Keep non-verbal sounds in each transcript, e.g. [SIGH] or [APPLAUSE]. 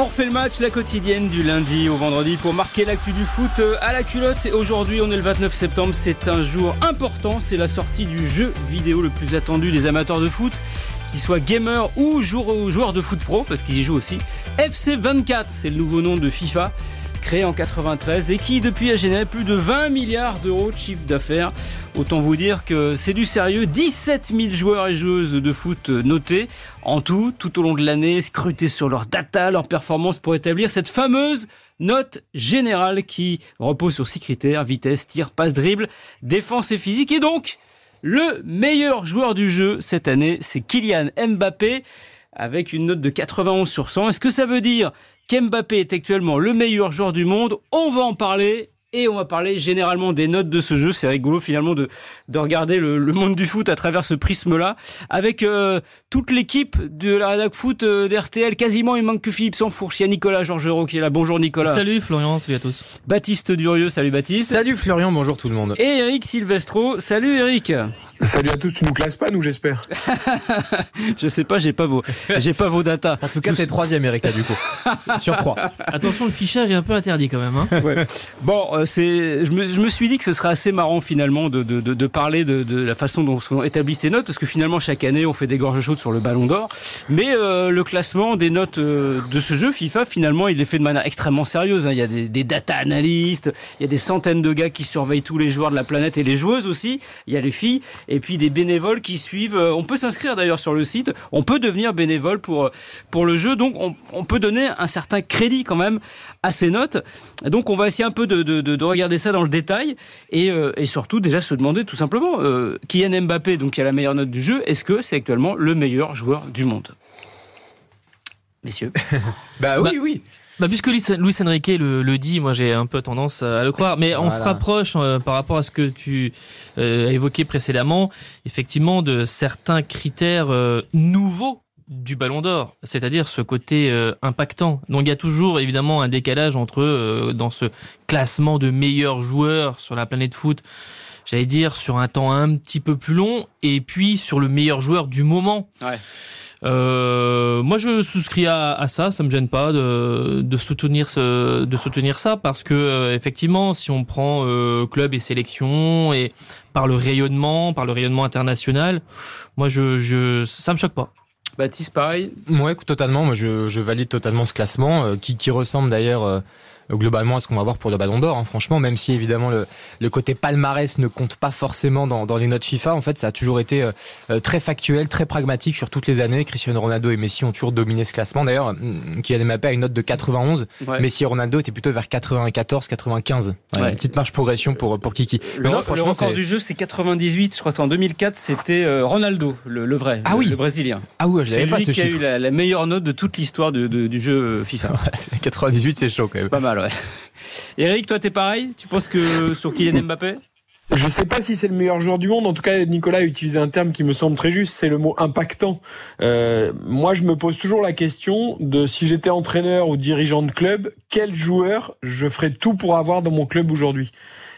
On refait le match, la quotidienne du lundi au vendredi pour marquer l'actu du foot euh, à la culotte. Et aujourd'hui, on est le 29 septembre, c'est un jour important, c'est la sortie du jeu vidéo le plus attendu des amateurs de foot qu'ils soient gamers ou joueurs de foot pro, parce qu'ils y jouent aussi. FC 24, c'est le nouveau nom de FIFA créé en 93 et qui depuis a généré plus de 20 milliards d'euros de chiffre d'affaires. Autant vous dire que c'est du sérieux. 17 000 joueurs et joueuses de foot notés en tout, tout au long de l'année, scrutés sur leur data, leur performance pour établir cette fameuse note générale qui repose sur six critères vitesse, tir, passe, dribble, défense et physique. Et donc, le meilleur joueur du jeu cette année, c'est Kylian Mbappé avec une note de 91 sur 100. Est-ce que ça veut dire qu'Mbappé est actuellement le meilleur joueur du monde On va en parler et on va parler généralement des notes de ce jeu. C'est rigolo finalement de, de regarder le, monde du foot à travers ce prisme-là. Avec euh, toute l'équipe de la Rédac Foot euh, d'RTL, quasiment il manque que Philippe Sanfourche. Il y a Nicolas Georgerot qui est là. Bonjour Nicolas. Salut Florian, salut à tous. Baptiste Durieux, salut Baptiste. Salut Florian, bonjour tout le monde. Et Eric Silvestro, salut Eric. Salut à tous, tu nous classes pas, nous, j'espère. [LAUGHS] je sais pas, j'ai pas vos, j'ai pas vos datas. En tout cas, c'est troisième, Eric, là, du coup. [LAUGHS] Sur trois. Attention, le fichage est un peu interdit quand même. Hein. Ouais. Bon, euh, c'est, je me, je me, suis dit que ce serait assez marrant finalement de, de, de, de parler de, de, la façon dont sont établies ces notes, parce que finalement chaque année on fait des gorges chaudes sur le Ballon d'Or, mais euh, le classement des notes euh, de ce jeu FIFA, finalement, il est fait de manière extrêmement sérieuse. Hein. Il y a des, des data analystes, il y a des centaines de gars qui surveillent tous les joueurs de la planète et les joueuses aussi. Il y a les filles et puis des bénévoles qui suivent. Euh, on peut s'inscrire d'ailleurs sur le site. On peut devenir bénévole pour euh, pour le jeu. Donc on, peut donner un certain crédit quand même à ces notes. Donc on va essayer un peu de, de, de regarder ça dans le détail et, euh, et, surtout déjà se demander tout simplement euh, Kylian Mbappé, donc qui a la meilleure note du jeu, est-ce que c'est actuellement le meilleur joueur du monde? Messieurs. [LAUGHS] bah oui, oui. Bah, puisque Luis Enrique le, le dit, moi j'ai un peu tendance à le croire, mais on se rapproche euh, par rapport à ce que tu euh, as évoqué précédemment, effectivement, de certains critères euh, nouveaux du Ballon d'Or, c'est-à-dire ce côté impactant. Donc il y a toujours évidemment un décalage entre dans ce classement de meilleurs joueurs sur la planète foot, j'allais dire sur un temps un petit peu plus long, et puis sur le meilleur joueur du moment. Ouais. Euh, moi, je souscris à, à, ça. Ça me gêne pas de, de soutenir ce, de soutenir ça parce que euh, effectivement, si on prend euh, club et sélection et par le rayonnement, par le rayonnement international, moi, je, je ça me choque pas. Baptiste, pareil? Moi, totalement. Moi, je, je valide totalement ce classement euh, qui, qui ressemble d'ailleurs globalement à ce qu'on va voir pour le Ballon d'Or. Hein. Franchement, même si évidemment le, le, côté palmarès ne compte pas forcément dans, dans, les notes FIFA, en fait, ça a toujours été euh, euh, très factuel, très pragmatique sur toutes les années. Cristiano Ronaldo et Messi ont toujours dominé ce classement. D'ailleurs, mm, Kylian Mbappé a une note de 91. Ouais. Messi et Ronaldo étaient plutôt vers 94, 95. Ouais, ouais. Une petite marge progression pour pour Kiki. Le, non, le record du jeu, c'est 98. Je crois qu'en 2004, c'était euh, Ronaldo, le, le vrai, ah le, oui. le brésilien. Ah oui, je c'est pas ce qui chiffre. a eu la, la, meilleure note de toute l'histoire du jeu FIFA. [LAUGHS] 98, c'est chaud quand même. C'est pas mal, ouais. [LAUGHS] Eric, toi, t'es pareil? Tu penses que sur Kylian Mbappé? Je sais pas si c'est le meilleur joueur du monde. En tout cas, Nicolas a utilisé un terme qui me semble très juste. C'est le mot impactant. Euh, moi, je me pose toujours la question de si j'étais entraîneur ou dirigeant de club, quel joueur je ferais tout pour avoir dans mon club aujourd'hui?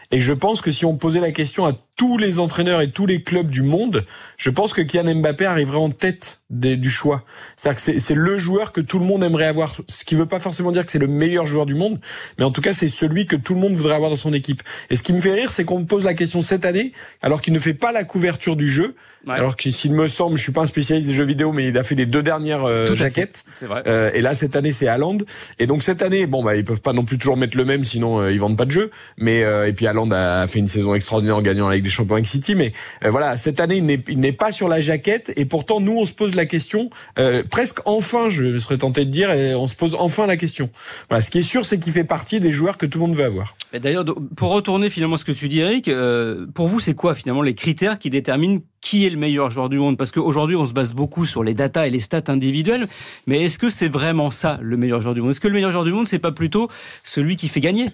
Et je pense que si on posait la question à tous les entraîneurs et tous les clubs du monde, je pense que Kylian Mbappé arriverait en tête des, du choix. C'est-à-dire que c'est le joueur que tout le monde aimerait avoir. Ce qui veut pas forcément dire que c'est le meilleur joueur du monde, mais en tout cas c'est celui que tout le monde voudrait avoir dans son équipe. Et ce qui me fait rire, c'est qu'on me pose la question cette année, alors qu'il ne fait pas la couverture du jeu. Ouais. Alors que s'il me semble, je suis pas un spécialiste des jeux vidéo, mais il a fait les deux dernières euh, jaquettes. Vrai. Euh, et là cette année c'est Haaland. Et donc cette année, bon bah ils peuvent pas non plus toujours mettre le même, sinon euh, ils vendent pas de jeu. Mais euh, et puis Haaland a fait une saison extraordinaire en gagnant la Des Champions avec City. Mais euh, voilà, cette année il n'est pas sur la jaquette. Et pourtant nous on se pose la question, euh, presque enfin, je serais tenté de dire, on se pose enfin la question. Voilà, ce qui est sûr, c'est qu'il fait partie des joueurs que tout le monde veut avoir. D'ailleurs, pour retourner finalement ce que tu dis, Eric, euh, pour vous, c'est quoi finalement les critères qui déterminent qui est le meilleur joueur du monde? Parce qu'aujourd'hui, on se base beaucoup sur les datas et les stats individuelles, mais est-ce que c'est vraiment ça le meilleur joueur du monde? Est-ce que le meilleur joueur du monde, c'est pas plutôt celui qui fait gagner?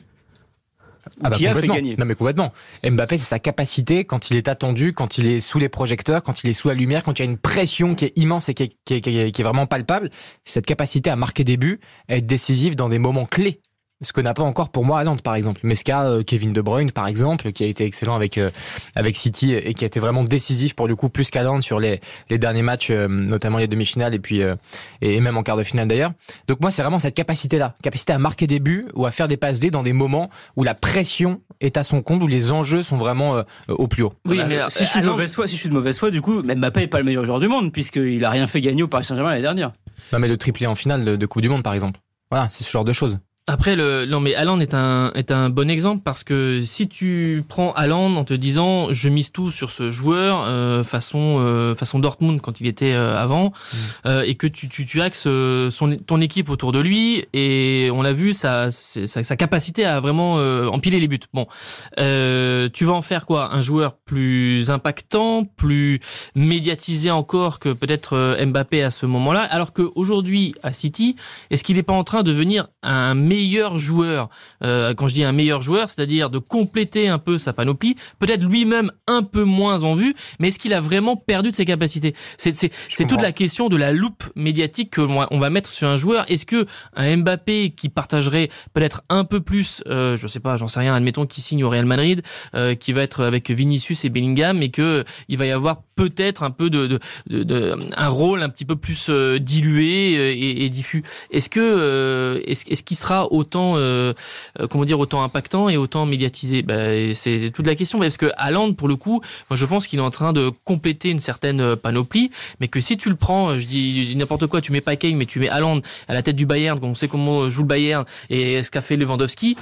Ah bah qui a fait gagner. Non mais complètement. Mbappé, c'est sa capacité quand il est attendu, quand il est sous les projecteurs, quand il est sous la lumière, quand il y a une pression qui est immense et qui est, qui est, qui est, qui est vraiment palpable. Cette capacité à marquer des buts, à être décisif dans des moments clés ce que n'a pas encore pour moi Haaland par exemple. Mais ce qu'a euh, Kevin De Bruyne par exemple, qui a été excellent avec euh, avec City et qui a été vraiment décisif pour le coup plus qu'Haaland sur les les derniers matchs, euh, notamment les demi-finales et puis et même en quart de finale d'ailleurs. Donc moi c'est vraiment cette capacité là, capacité à marquer des buts ou à faire des passes D dans des moments où la pression est à son compte, où les enjeux sont vraiment au plus haut. Oui, mais si je suis de mauvaise foi, si je suis de mauvaise foi, du coup, Mbappé est pas le meilleur joueur du monde puisqu'il a rien fait gagner au Paris Saint-Germain l'année dernière. Non mais le triplé en finale de, de Coupe du Monde par exemple. Voilà, c'est ce genre de choses. Après, le, non mais Haaland est un, est un bon exemple parce que si tu prends Haaland en te disant je mise tout sur ce joueur euh, façon euh, façon Dortmund quand il était euh, avant mm. et que tu, tu, tu axes son, ton équipe autour de lui et on l'a vu sa, sa, sa, capacité à vraiment empiler les buts. Bon, tu vas en faire quoi? Un joueur plus impactant, plus médiatisé encore que peut-être Mbappé à ce moment-là, alors qu'aujourd'hui à City, est-ce qu'il n'est pas en train de devenir un meilleur joueur. Euh, quand je dis un meilleur joueur, c'est-à-dire de compléter un peu sa panoplie, peut-être lui-même un peu moins en vue, mais est-ce qu'il a vraiment perdu de ses capacités? C'est c'est toute la question de la loupe médiatique qu'on on va mettre sur un joueur. Est-ce que un Mbappé qui partagerait peut-être un peu plus, euh, je sais pas, j'en sais rien, admettons qu'il signe au Real Madrid, euh, qui va être avec Vinicius et Bellingham, et que il va y avoir peut-être un peu de, de, de, un rôle un petit peu plus euh, dilué euh, et, et diffus. Est-ce que est-ce, est-ce qu'il sera autant, euh, euh, comment dire, autant impactant et autant médiatisé? Ben, C'est toute la question, parce que Haaland, pour le coup, moi je pense qu'il est en train de compléter une certaine euh, panoplie, mais que si tu le prends, je dis n'importe quoi, tu mets pas Kane, mais tu mets Haaland à la tête du Bayern, on sait comment joue le Bayern et ce qu'a fait Lewandowski,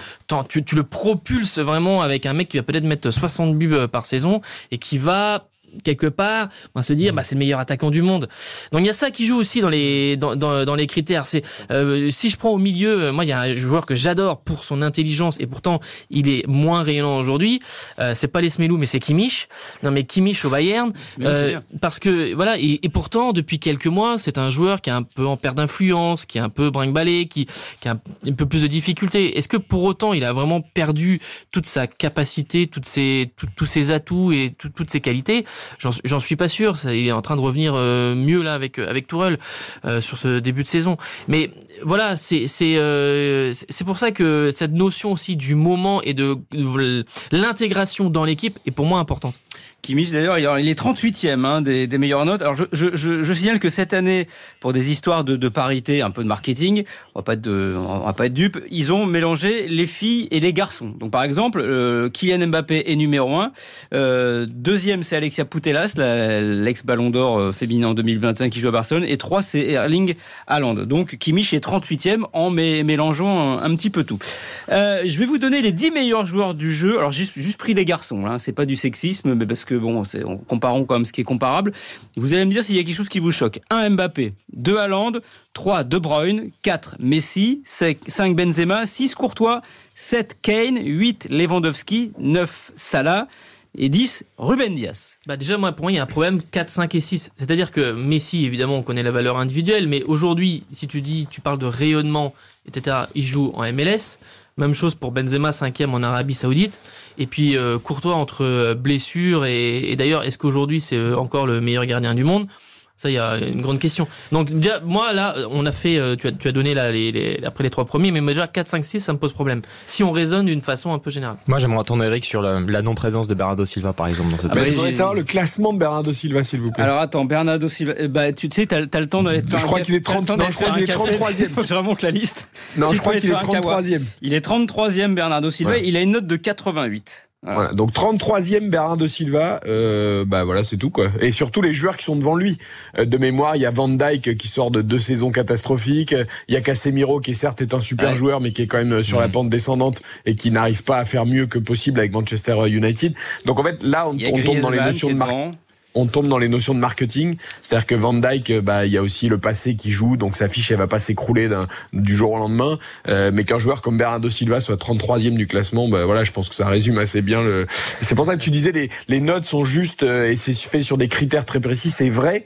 tu, tu le propulses vraiment avec un mec qui va peut-être mettre 60 buts par saison et qui va quelque part, on va se dire, bah, c'est le meilleur attaquant du monde. Donc il y a ça qui joue aussi dans les dans, dans, dans les critères. C'est euh, si je prends au milieu, euh, moi il y a un joueur que j'adore pour son intelligence et pourtant il est moins rayonnant aujourd'hui. Euh, c'est pas les Smelou mais c'est Kimmich. Non mais Kimmich au Bayern, euh, parce que voilà et, et, pourtant depuis quelques mois c'est un joueur qui est un peu en perte d'influence, qui est un peu brinque qui, qui a un, peu plus de difficultés. Est-ce que pour autant il a vraiment perdu toute sa capacité, toutes ses tous ses atouts et toutes ses qualités? J'en suis pas sûr. Ça, il est en train de revenir euh, mieux là avec avec Tourelle euh, sur ce début de saison. Mais voilà, c'est c'est euh, c'est pour ça que cette notion aussi du moment et de l'intégration dans l'équipe est pour moi importante. Kimmich d'ailleurs, il est 38e hein, des, des, meilleures notes. Alors je, signale que cette année, pour des histoires de, parité, un peu de marketing, on va pas va pas être dupe, ils ont mélangé les filles et les garçons. Donc par exemple, euh, Kylian Mbappé est numéro 1, euh, deuxième c'est Alexia Putellas, l'ex-ballon d'or euh, féminin en 2021 qui joue à Barcelone, et 3 c'est Erling Haaland. Donc Kimmich est 38e en mélangeant un, petit peu tout. Euh, je vais vous donner les 10 meilleurs joueurs du jeu. Alors j'ai juste pris les garçons, hein, c'est pas du sexisme, mais parce que bon, comparons quand même ce qui est comparable. Vous allez me dire s'il y a quelque chose qui vous choque. 1 Mbappé, 2 Haaland, 3 De Bruyne, 4 Messi, 5 Benzema, 6 Courtois, 7 Kane, 8 Lewandowski, 9 Salah et 10 Ruben Dias. Bah déjà pour moi il y a un problème 4, 5 et 6. C'est-à-dire que Messi évidemment on connaît la valeur individuelle mais aujourd'hui si tu dis tu parles de rayonnement etc. il joue en MLS. Même chose pour Benzema, cinquième en Arabie Saoudite. Et puis euh, Courtois entre euh, blessures et, d'ailleurs, est-ce qu'aujourd'hui c'est euh, encore le meilleur gardien du monde? Ça, il y a une grande question. Donc déjà, moi là, on a fait, euh, tu as, tu as donné là les, les, après les trois premiers, mais déjà 4, 5, 6, ça me pose problème. Si on raisonne d'une façon un peu générale. Moi, j'aimerais entendre Eric sur la, la non-présence de Bernardo Silva, par exemple. Dans cette ah bah, je voudrais savoir le classement de Bernardo Silva, s'il vous plaît. Alors attends, Bernardo Silva, eh bah, tu sais, t'as as le temps d'aller faire Je crois qu'il est 30, non, je crois qu'il est 33e. [LAUGHS] Faut que je remonte la liste. Non, je crois qu'il est 33e. Il est 33e, Bernardo Silva. Il a une note de 88. Voilà. Donc 33e Bernardo Silva, euh, bah voilà c'est tout quoi. Et surtout les joueurs qui sont devant lui. Euh, de mémoire, il y a Van Dyke qui sort de deux saisons catastrophiques. Il y a Casemiro qui certes est un super joueur mais qui est quand même sur la pente descendante et qui n'arrive pas à faire mieux que possible avec Manchester United. Donc en fait là on, on tombe dans les notions de marque on tombe dans les notions de marketing. C'est-à-dire que Van Dyke, euh, bah, il y a aussi le passé qui joue, donc sa fiche, elle va pas s'écrouler du jour au lendemain. Euh, mais qu'un joueur comme Bernardo Silva soit 33e du classement, bah, voilà, je pense que ça résume assez bien le. C'est pour ça que tu disais les, les notes sont justes euh, et c'est fait sur des critères très précis. C'est vrai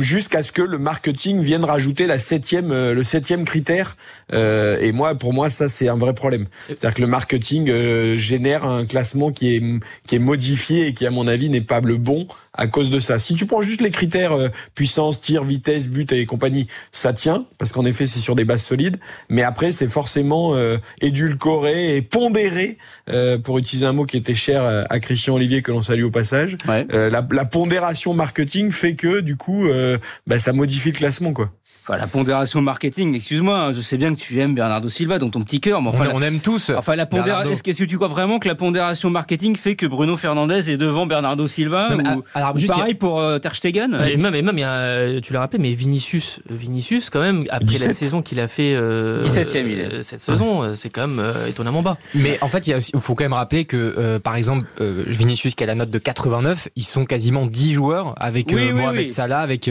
jusqu'à ce que le marketing vienne rajouter la septième, le septième critère. Euh, et moi, pour moi, ça c'est un vrai problème. C'est-à-dire que le marketing génère un classement qui est qui est modifié et qui, à mon avis, n'est pas le bon à cause de ça. Si tu prends juste les critères euh, puissance, tir, vitesse, but et compagnie, ça tient parce qu'en effet c'est sur des bases solides. Mais après c'est forcément euh, édulcoré et pondéré euh, pour utiliser un mot qui était cher à Christian Olivier que l'on salue au passage. La, la, pondération marketing fait que du coup bah, ça modifie le classement quoi. Enfin, la pondération marketing, excuse-moi, hein, je sais bien que tu aimes Bernardo Silva dans ton petit cœur, mais enfin, on, aime tous. Enfin, la pondération, est-ce que tu crois vraiment que la pondération marketing fait que Bruno Fernandez est devant Bernardo Silva ou, alors, pareil pour euh, Ter Stegen et même, et même, y a, tu l'as rappelé, mais Vinicius, Vinicius quand même après la saison qu'il a fait, euh, 17e, il est. cette saison, euh, c'est quand même euh, étonnamment bas. Mais en fait, il, faut quand même rappeler que, par exemple, Vinicius qui a la note de 89, ils sont quasiment 10 joueurs avec Mohamed Salah, avec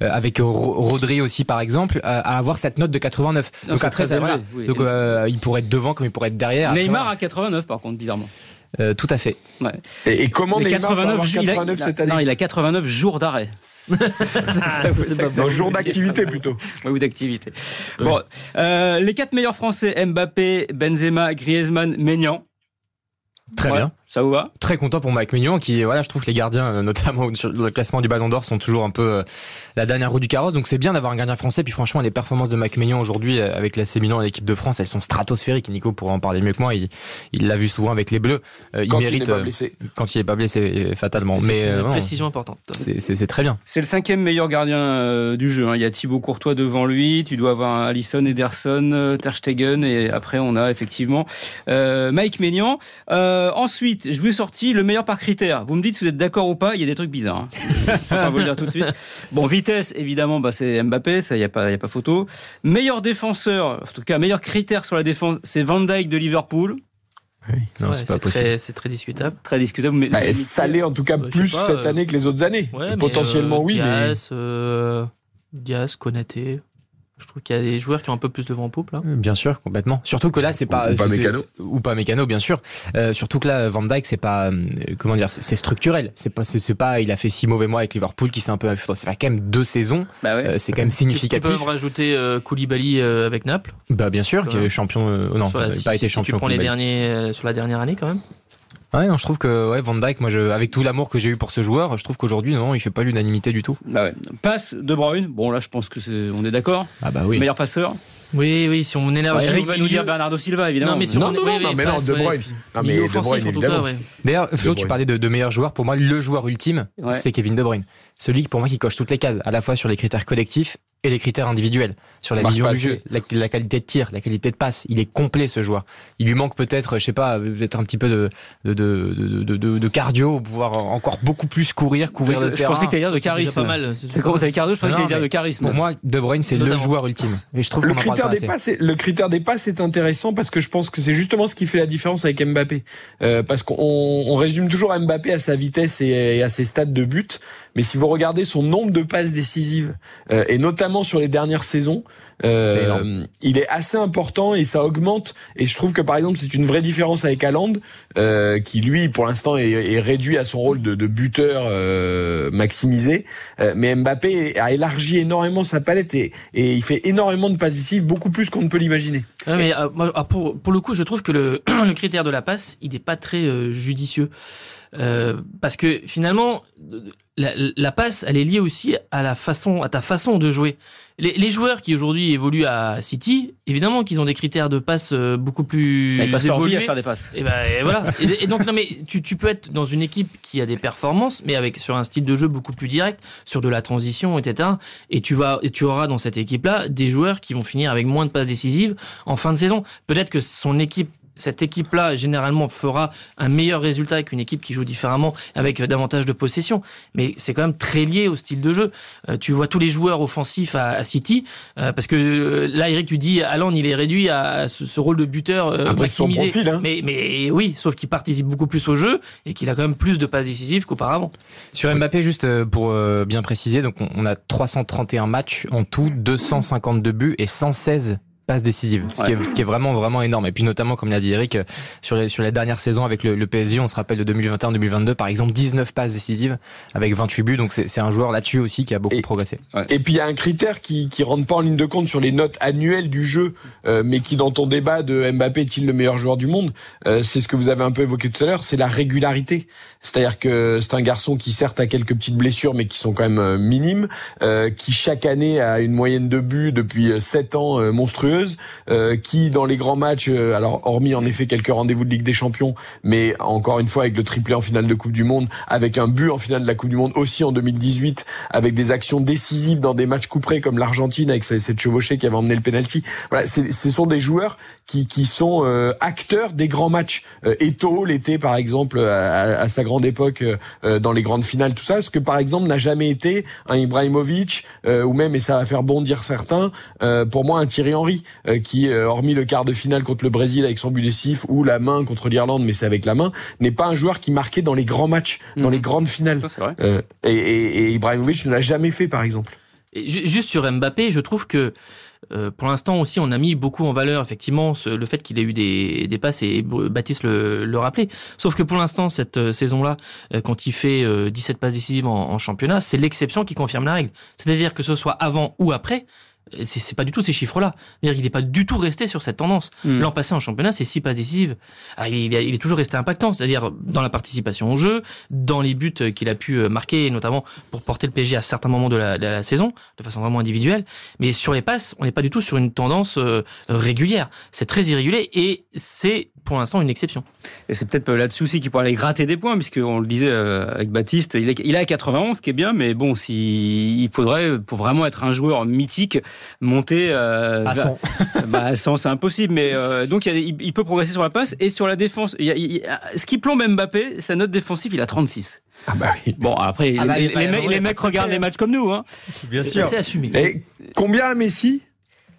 avec Rodri aussi par exemple à avoir cette note de 89. donc après, donc euh, il pourrait être devant comme il pourrait être derrière. Neymar à 89 par contre bizarrement. Euh, tout à fait. Ouais. Et, comment Neymar 89, 89 cette année Non, il a 89 jours d'arrêt. [LAUGHS] Un jour d'activité plutôt. Oui, d'activité. Bon, euh, les quatre meilleurs Français Mbappé, Benzema, Griezmann, Maignan. Très bien. Ça vous va Très content pour Mike Mignon qui, voilà, je trouve que les gardiens, euh, notamment sur le classement du Ballon d'Or, sont toujours un peu euh, la dernière roue du carrosse. Donc c'est bien d'avoir un gardien français. Puis franchement, les performances de Mike Mignon aujourd'hui euh, avec l'AC Milan et l'équipe de France, elles sont stratosphériques. Nico pourra en parler mieux que moi. Il l'a vu souvent avec les Bleus. il quand mérite il pas blessé. quand il est pas blessé fatalement. Mais une précision importante. C'est très bien. C'est le cinquième meilleur gardien du jeu. Hein. Il y a Thibaut Courtois devant lui. Tu dois avoir Alisson, Ederson, Ter Stegen et après on a effectivement Mike Maignan. ensuite, je vous ai sorti le le meilleur par critère. Vous me dites si vous êtes d'accord ou pas. Il y a des trucs bizarres. Hein. [LAUGHS] On vous le dire tout de suite. Bon, vitesse, évidemment, bah, c'est Mbappé. Ça, il y a pas, y a pas photo. Meilleur défenseur, en tout cas, meilleur critère sur la défense, c'est Van Dijk de Liverpool. Oui, non, c'est pas possible. C'est très discutable. Très discutable. Mais, bah, ça l'est en tout cas plus cette année que les autres années. potentiellement, euh, oui. Diaz, mais... euh, Diaz, Konaté. Je trouve qu'il y a des joueurs qui ont un peu plus de vent en poupe là. Euh, bien sûr, complètement. Surtout que là, c'est pas ou pas mécano ou pas mécano, bien sûr. Euh, surtout que là, Van Dyke, c'est pas euh, comment dire, c'est structurel. C'est pas, c'est pas, il a fait six mauvais mois avec Liverpool, qui s'est un peu, c'est quand même deux saisons. Bah ouais. c'est quand même significatif. Tu peux rajouter Koulibaly avec Naples? Bah bien sûr, qui est champion. non, il n'a pas été champion. tu prends les derniers sur la dernière année quand même? Ouais, non, je trouve que ouais, Van Dyke, moi, je, avec tout l'amour que j'ai eu pour ce joueur, je trouve qu'aujourd'hui, non, il fait pas l'unanimité du tout. Bah ouais. Passe De Bruyne. Bon, là, je pense que c'est, on est d'accord. Ah bah oui. Meilleur passeur. Oui, oui, si on énerve. Eric va nous dire Bernardo Silva, évidemment. Non, mais, non, non, non, mais non, De Bruyne. Non, mais De Bruyne, évidemment. D'ailleurs, Flo, tu parlais de, de meilleurs joueurs. Pour moi, le joueur ultime, c'est Kevin De Bruyne. Celui, pour moi, qui coche toutes les cases, à la fois sur les critères collectifs et les critères individuels sur la vision du jeu, la, qualité de tir, la qualité de passe. Il est complet ce joueur. Il lui manque peut-être, je sais pas, peut-être un petit peu de de, de, de, de, cardio, pouvoir encore beaucoup plus courir, couvrir le je terrain. Je pensais que t'allais dire de charisme. pas mal. C'est comment t'avais cardio Je pensais que t'allais dire de charisme. Pour moi, De Bruyne c'est le joueur ultime. Et je trouve le critère des passes, le critère des passes est intéressant parce que je pense que c'est justement ce qui fait la différence avec Mbappé. Euh, parce qu'on on résume toujours Mbappé à sa vitesse et à ses stades de but, mais si vous regardez son nombre de passes décisives euh, et notamment sur les dernières saison. Euh, il est assez important et ça augmente. Et je trouve que par exemple c'est une vraie différence avec Haaland, euh, qui lui pour l'instant est, réduit à son rôle de, buteur euh, maximisé. mais Mbappé a élargi énormément sa palette et, et il fait énormément de passes décisives, beaucoup plus qu'on ne peut l'imaginer. mais ah, pour, pour le coup, je trouve que le, [CLEARS THROAT] le critère de la passe, il n'est pas très judicieux. parce que finalement, la, la, passe, elle est liée aussi à la façon, à ta façon de jouer. Les, les joueurs qui aujourd'hui évoluent à City, évidemment qu'ils ont des critères de passe euh, beaucoup plus Ils passent évolués. à faire des passes. Et ben et voilà. [LAUGHS] et, donc non mais tu, tu peux être dans une équipe qui a des performances, mais avec sur un style de jeu beaucoup plus direct, sur de la transition, etc. Et tu vas, et tu auras dans cette équipe-là des joueurs qui vont finir avec moins de passes décisives en fin de saison. Peut-être que son équipe cette équipe-là, généralement, fera un meilleur résultat qu'une équipe qui joue différemment, avec davantage de possession. Mais c'est quand même très lié au style de jeu. Euh, tu vois tous les joueurs offensifs à, City, euh, parce que euh, là, Eric, tu dis, Alan, il est réduit à ce, rôle de buteur maximisé. Hein. mais, mais oui, sauf qu'il participe beaucoup plus au jeu et qu'il a quand même plus de passes décisives qu'auparavant. Sur Mbappé, juste pour bien préciser, donc on a 331 matchs en tout, 252 buts et 116 passes décisives, ce, qui est, ce qui est vraiment vraiment énorme. Et puis notamment, comme l'a dit Eric, sur les, sur les dernières saisons avec le, le PSG, on se rappelle de 2021-2022, par exemple, 19 passes décisives avec 28 buts. Donc c'est un joueur là-dessus aussi qui a beaucoup progressé. Et puis il y a un critère qui qui rentre pas en ligne de compte sur les notes annuelles du jeu, euh, mais qui dans ton débat de Mbappé est-il le meilleur joueur du monde, euh, c'est ce que vous avez un peu évoqué tout à l'heure, c'est la régularité. C'est-à-dire que c'est un garçon qui certes a quelques petites blessures, mais qui sont quand même euh, minimes, euh, qui chaque année a une moyenne de buts depuis 7 ans monstrueuse, qui dans les grands matchs, alors hormis en effet quelques rendez-vous de Ligue des Champions, mais encore une fois avec le triplé en finale de Coupe du Monde, avec un but en finale de la Coupe du Monde aussi en 2018, avec des actions décisives dans des matchs couperés comme l'Argentine avec cette chevauchée qui avait emmené le penalty. Voilà, ce sont des joueurs qui, qui sont acteurs des grands matchs. Eto l'été par exemple à, à sa grande époque euh, dans les grandes finales, tout ça, ce que par exemple n'a jamais été un Ibrahimovic euh, ou même, et ça va faire bondir certains, euh, pour moi un Thierry Henry, qui, hormis le quart de finale contre le Brésil avec son but décisif ou la main contre l'Irlande, mais c'est avec la main, n'est pas un joueur qui marquait dans les grands matchs, dans mhm. les grandes finales. vrai. Et, et, et Ibrahimovic ne l'a jamais fait, par exemple. Et juste sur Mbappé, je trouve que euh, pour l'instant aussi, on a mis beaucoup en valeur effectivement le fait qu'il ait eu des, des passes et Baptiste le, le rappelait. Sauf que pour l'instant, cette euh, saison-là, euh, quand il fait 17 passes décisives en, en championnat, c'est l'exception qui confirme la règle. C'est-à-dire que ce soit avant ou après, c'est pas du tout ces chiffres-là. Il n'est pas du tout resté sur cette tendance. Hmm. L'an passé en championnat, c'est six passes décisives. Ah, il, est toujours resté impactant, c'est-à-dire dans la participation au jeu, dans les buts qu'il a pu marquer, notamment pour porter le PSG à certains moments de la, de la saison, de façon vraiment individuelle. Mais sur les passes, on n'est pas du tout sur une tendance euh, régulière. C'est très irrégulier et c'est pour l'instant une exception. Et c'est peut-être là-dessus aussi qu'il pourrait aller gratter des points, puisqu'on le disait euh, avec Baptiste, il est, il est à 91, ce qui est bien, mais bon, si, il faudrait, pour vraiment être un joueur mythique, monter euh, à 100. [LAUGHS] bah, à 100, c'est impossible, mais euh, donc il, il, peut progresser sur la passe et sur la défense. Il, ce qui plombe Mbappé, sa note défensive, il a 36. Ah bah oui. Bon après, ah bah, les, les, mecs, regardent les matchs comme nous, hein. Bien sûr. C'est assumé. Et combien a Messi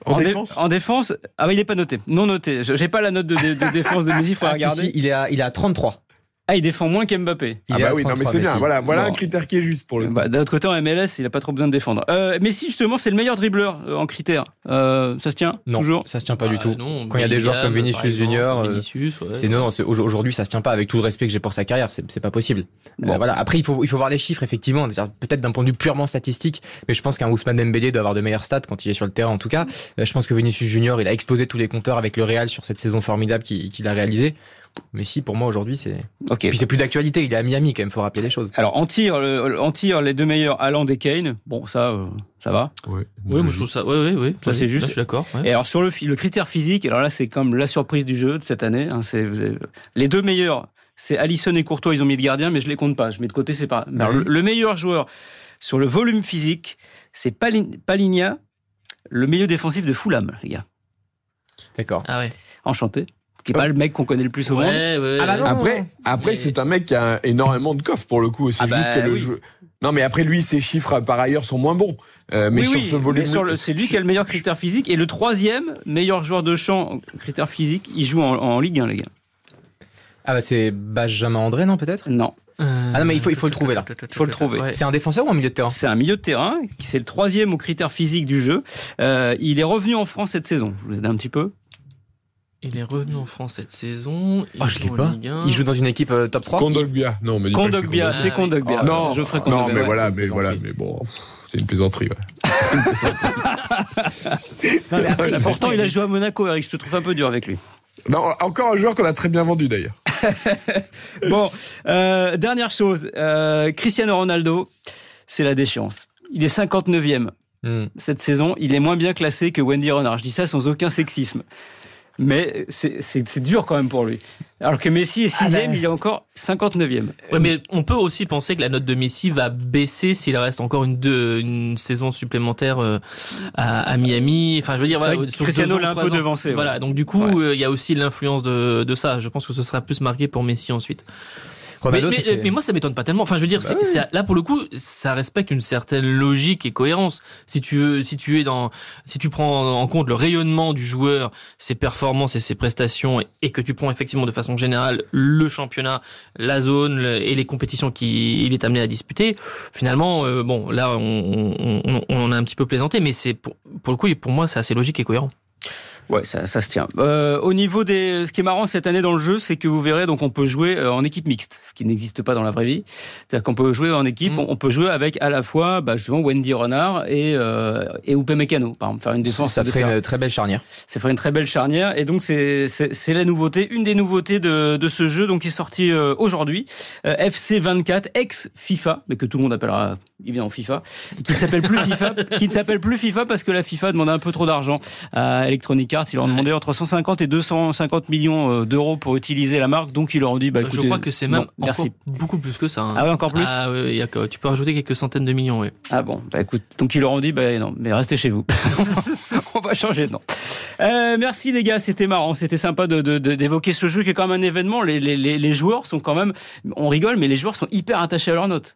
en, défense? En défense? Ah oui, il n'est pas noté. Non noté. J'ai pas la note de, de, défense de Messi, il faut ah, regarder. il, est à, il est à 33. Ah, il défend moins qu'Mbappé. Ah bah oui, non mais c'est bien. Voilà, voilà un critère qui est juste pour le. Bah, D'un autre côté, en MLS, il a pas trop besoin de défendre. Euh, Messi, justement, c'est le meilleur dribbleur euh, en critère. Euh, ça se tient Non, toujours ça se tient pas du bah, tout. Quand il y a des joueurs comme Vinicius Junior, euh, c'est non, aujourd'hui ça se tient pas. Avec tout le respect que j'ai pour sa carrière, c'est pas possible. Euh, voilà. Après, il faut il faut voir les chiffres effectivement. Peut-être d'un point de vue purement statistique, mais je pense qu'un Ousmane Dembélé doit avoir de meilleurs stats quand il est sur le terrain. En tout cas, je pense que Vinicius Junior, il a explosé tous les compteurs avec le Real sur cette saison formidable qu'il a réalisée. Mais si, pour moi aujourd'hui, c'est. Ok. Puis c'est plus d'actualité. Il est à Miami quand même. Faut rappeler les choses. Alors en tir, en tir, les deux meilleurs, Haaland et Kane. Bon, ça, euh, ça va. Oui. Oui, moi je trouve ça. Oui, oui, oui. Ça c'est juste. je suis d'accord. Et alors sur le, le critère physique, alors là c'est comme la surprise du jeu de cette année. Hein, c'est les deux meilleurs. C'est Allison et Courtois. Ils ont mis le gardien, mais je les compte pas. Je mets de côté, c'est pas. le, meilleur joueur sur le volume physique, c'est Paligna, le milieu défensif de Fulham, les gars. D'accord. Ah ouais. Enchanté qui est pas le mec qu'on connaît le plus au monde. Ah bah après, après c'est un mec qui a énormément de coffre pour le coup. C'est ah juste bah que le jeu. Non, mais après lui, ses chiffres par ailleurs sont moins bons. Euh, mais sur ce volume, c'est lui qui a le meilleur critère physique et le troisième meilleur joueur de champ critère physique, il joue en, en Ligue 1, les gars. Ah bah c'est Benjamin André, non peut-être? Non. Ah non mais il faut il faut le trouver là. Il faut le trouver. C'est un défenseur ou un milieu de terrain? C'est un milieu de terrain. C'est le troisième au critère physique du jeu. Euh, il est revenu en France cette saison. Je vous aide un petit peu. Il est revenu en France cette saison. Il, oh, je pas. il joue dans une équipe euh, top 3 Kondogbia. Non, mais Kondogbia, c'est Kondogbia. Ah, non, je ferai Non, mais voilà, mais voilà, mais bon, c'est une plaisanterie. Ouais. [LAUGHS] pourtant, il a joué à Monaco, Eric. Je te trouve un peu dur avec lui. Non, encore un joueur qu'on a très bien vendu d'ailleurs. [LAUGHS] bon, euh, dernière chose, euh, Cristiano Ronaldo, c'est la déchéance. Il est 59e hmm. cette saison. Il est moins bien classé que Wendy Renard. Je dis ça sans aucun sexisme mais c'est dur quand même pour lui. Alors que Messi est ah sixième, ben. il est encore 59e. Ouais, mais on peut aussi penser que la note de Messi va baisser s'il reste encore une, deux, une saison supplémentaire euh, à, Miami. Enfin, je veux dire, voilà, Cristiano l'a un peu devancé. Voilà, donc du coup, euh, il y a aussi l'influence de, de ça. Je pense que ce sera plus marqué pour Messi ensuite mais, moi, ça m'étonne pas tellement. Enfin, je veux dire, bah là pour le coup, ça respecte une certaine logique et cohérence. Si tu veux, si tu es dans, si tu prends en compte le rayonnement du joueur, ses performances et ses prestations, et, que tu prends effectivement de façon générale le championnat, la zone et les compétitions qu'il est amené à disputer, finalement, euh, bon, là, on, on, on, a un petit peu plaisanté, mais c'est pour, pour le coup, pour moi, c'est assez logique et cohérent. Ouais, ça, ça se tient. Euh, au niveau des, ce qui est marrant cette année dans le jeu, c'est que vous verrez, donc on peut jouer euh, en équipe mixte, ce qui n'existe pas dans la vraie vie. C'est-à-dire qu'on peut jouer en équipe, mm. on peut jouer avec à la fois, bah, justement, Wendy Renard et euh, et Upe Mécano, par exemple, faire une défense. Ça, ferait une très belle charnière. Ça ferait une très belle charnière, et donc c'est c'est la nouveauté, une des nouveautés de de ce jeu, donc qui est sorti euh, aujourd'hui, euh, FC 24 ex FIFA, mais que tout le monde appellera évidemment FIFA, qui ne s'appelle plus FIFA, [LAUGHS] qui ne s'appelle plus FIFA parce que la FIFA demandait un peu trop d'argent à Electronic Arts. Ils leur ont demandé entre 150 et 250 millions euh, d'euros pour utiliser la marque. Donc ils leur ont dit, bah écoutez, je crois que c'est même merci. beaucoup plus que ça. Hein. Ah ouais, encore plus. Ah oui, tu peux rajouter quelques centaines de millions. Oui. Ah bon, bah écoute, donc ils leur ont dit, bah non, mais restez chez vous. [LAUGHS] On va changer de nom. Euh, merci les gars, c'était marrant, c'était sympa de, d'évoquer ce jeu qui est quand même un événement. Les, les, les joueurs sont quand même, on rigole, mais les joueurs sont hyper attachés à leurs notes.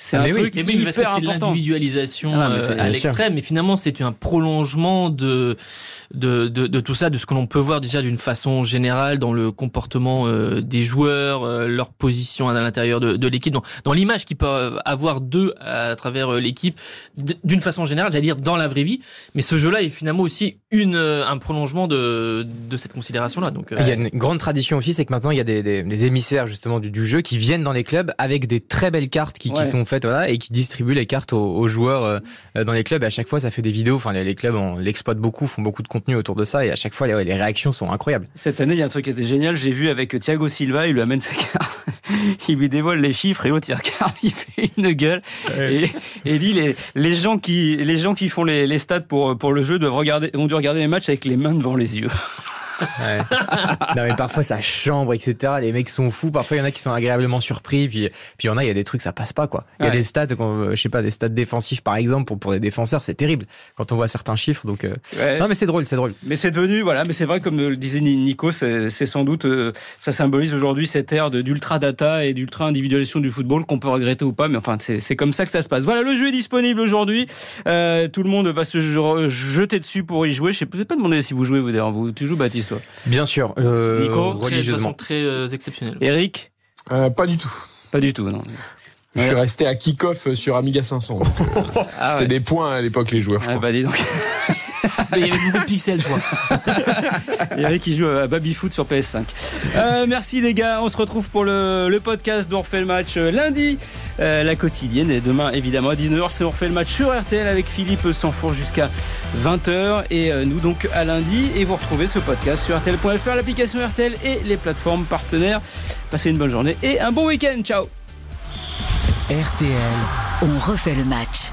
C'est un truc oui, hyper C'est l'individualisation ah, euh, à l'extrême, mais finalement c'est un prolongement de de, de de, tout ça, de ce que l'on peut voir déjà d'une façon générale dans le comportement euh, des joueurs, euh, leur position à l'intérieur de, de l'équipe, dans, dans l'image qu'ils peuvent avoir d'eux à travers l'équipe, d'une façon générale, j'allais dire dans la vraie vie. Mais ce jeu-là est finalement aussi une un prolongement de de cette considération-là. Donc il y a une grande tradition aussi, c'est que maintenant il y a des, des, émissaires justement du, du, jeu qui viennent dans les clubs avec des très belles cartes qui, qui sont fait, voilà, et qui distribue les cartes aux, joueurs euh, dans les clubs. Et à chaque fois, ça fait des vidéos. Enfin, les, clubs l'exploitent beaucoup, font beaucoup de contenu autour de ça, et à chaque fois, les, réactions sont incroyables. Cette année, il y a un truc qui était génial. J'ai vu avec Thiago Silva, il lui amène sa carte, [LAUGHS] il lui dévoile les chiffres, et l'autre il regarde, il fait une gueule et, et dit les, les gens qui les gens qui font les, les stats pour pour le jeu doivent regarder ont dû regarder les matchs avec les mains devant les yeux. Ouais. non mais parfois ça chambre etc. Les mecs sont fous. Parfois il y en a qui sont agréablement surpris. Puis puis il y en a il y a des trucs ça passe pas quoi. Il y a des stats je sais pas des stats défensifs par exemple pour pour des défenseurs c'est terrible quand on voit certains chiffres. Donc euh, non mais c'est drôle c'est drôle. Mais c'est devenu voilà mais c'est vrai comme le disait Nico c'est sans doute euh, ça symbolise aujourd'hui cette ère d'ultra data et d'ultra individualisation du football qu'on peut regretter ou pas mais enfin c'est comme ça que ça se passe. Voilà le jeu est disponible aujourd'hui. Euh, tout le monde va se jeter dessus pour y jouer. Je sais pas demander si vous jouez vous d'ailleurs vous tu joues Baptiste? Bien sûr. Euh, Nico, religieusement. très, très euh, exceptionnel. Eric euh, Pas du tout. Pas du tout, non. Je suis resté à kick-off sur Amiga 500. Ah c'était des points à l'époque, les joueurs. Je ah, bah dis donc. [LAUGHS] il y avait beaucoup de pixels, je crois. [LAUGHS] Eric qui joue à Baby Foot sur PS5. Euh, merci les gars, on se retrouve pour le, le podcast d'On refait le match lundi, euh, la quotidienne. Et demain, évidemment, à 19h, c'est On refait le match sur RTL avec Philippe Sanfour jusqu'à 20h. Et euh, nous donc à lundi. Et vous retrouvez ce podcast sur RTL.fr, l'application RTL et les plateformes partenaires. Passez une bonne journée et un bon week-end. Ciao RTL. On refait le match.